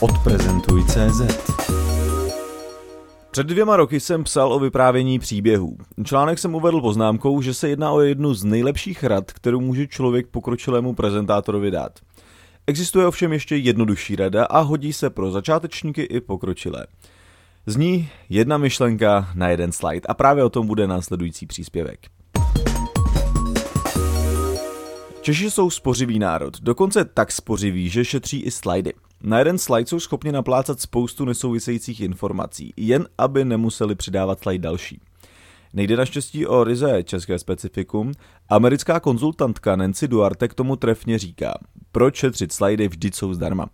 Odprezentuj CZ. Před dvěma roky jsem psal o vyprávění příběhů. Článek jsem uvedl poznámkou, že se jedná o jednu z nejlepších rad, kterou může člověk pokročilému prezentátorovi dát. Existuje ovšem ještě jednodušší rada a hodí se pro začátečníky i pokročilé. Zní jedna myšlenka na jeden slide a právě o tom bude následující příspěvek. Češi jsou spořivý národ, dokonce tak spořivý, že šetří i slajdy. Na jeden slide jsou schopni naplácat spoustu nesouvisejících informací, jen aby nemuseli přidávat slide další. Nejde naštěstí o ryze české specifikum. Americká konzultantka Nancy Duarte k tomu trefně říká, proč šetřit slidy vždy jsou zdarma.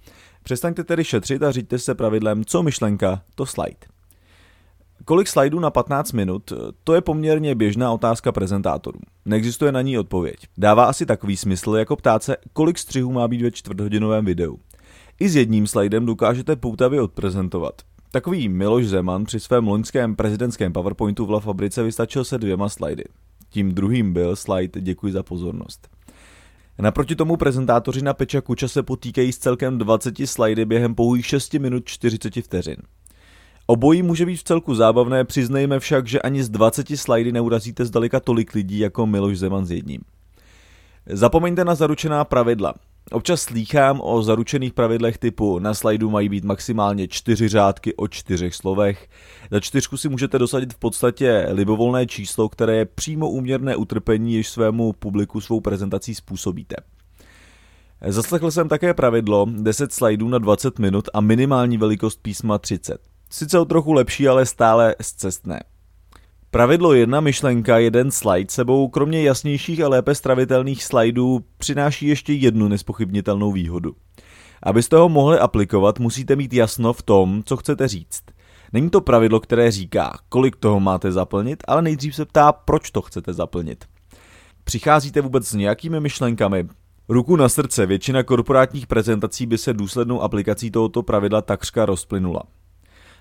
Přestaňte tedy šetřit a říďte se pravidlem, co myšlenka, to slide. Kolik slajdů na 15 minut? To je poměrně běžná otázka prezentátorů. Neexistuje na ní odpověď. Dává asi takový smysl, jako ptát se, kolik střihů má být ve čtvrthodinovém videu. I s jedním slajdem dokážete poutavě odprezentovat. Takový Miloš Zeman při svém loňském prezidentském PowerPointu v La Fabrice vystačil se dvěma slajdy. Tím druhým byl slide Děkuji za pozornost. Naproti tomu prezentátoři na Peča Kuča se potýkají s celkem 20 slajdy během pouhých 6 minut 40 vteřin. Obojí může být v celku zábavné, přiznejme však, že ani z 20 slajdy neurazíte zdaleka tolik lidí jako Miloš Zeman s jedním. Zapomeňte na zaručená pravidla. Občas slýchám o zaručených pravidlech typu na slajdu mají být maximálně čtyři řádky o čtyřech slovech. Za čtyřku si můžete dosadit v podstatě libovolné číslo, které je přímo úměrné utrpení, jež svému publiku svou prezentací způsobíte. Zaslechl jsem také pravidlo 10 slajdů na 20 minut a minimální velikost písma 30. Sice o trochu lepší, ale stále zcestné. Pravidlo jedna myšlenka, jeden slide sebou kromě jasnějších a lépe stravitelných slajdů přináší ještě jednu nespochybnitelnou výhodu. Abyste ho mohli aplikovat, musíte mít jasno v tom, co chcete říct. Není to pravidlo, které říká, kolik toho máte zaplnit, ale nejdřív se ptá, proč to chcete zaplnit. Přicházíte vůbec s nějakými myšlenkami? Ruku na srdce, většina korporátních prezentací by se důslednou aplikací tohoto pravidla takřka rozplynula.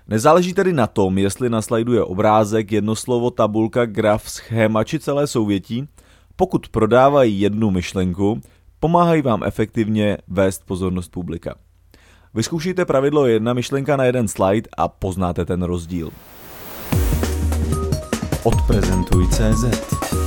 Nezáleží tedy na tom, jestli na slajdu je obrázek, jedno slovo, tabulka, graf, schéma či celé souvětí, pokud prodávají jednu myšlenku, pomáhají vám efektivně vést pozornost publika. Vyzkoušejte pravidlo jedna myšlenka na jeden slide a poznáte ten rozdíl. Odprezentuj CZ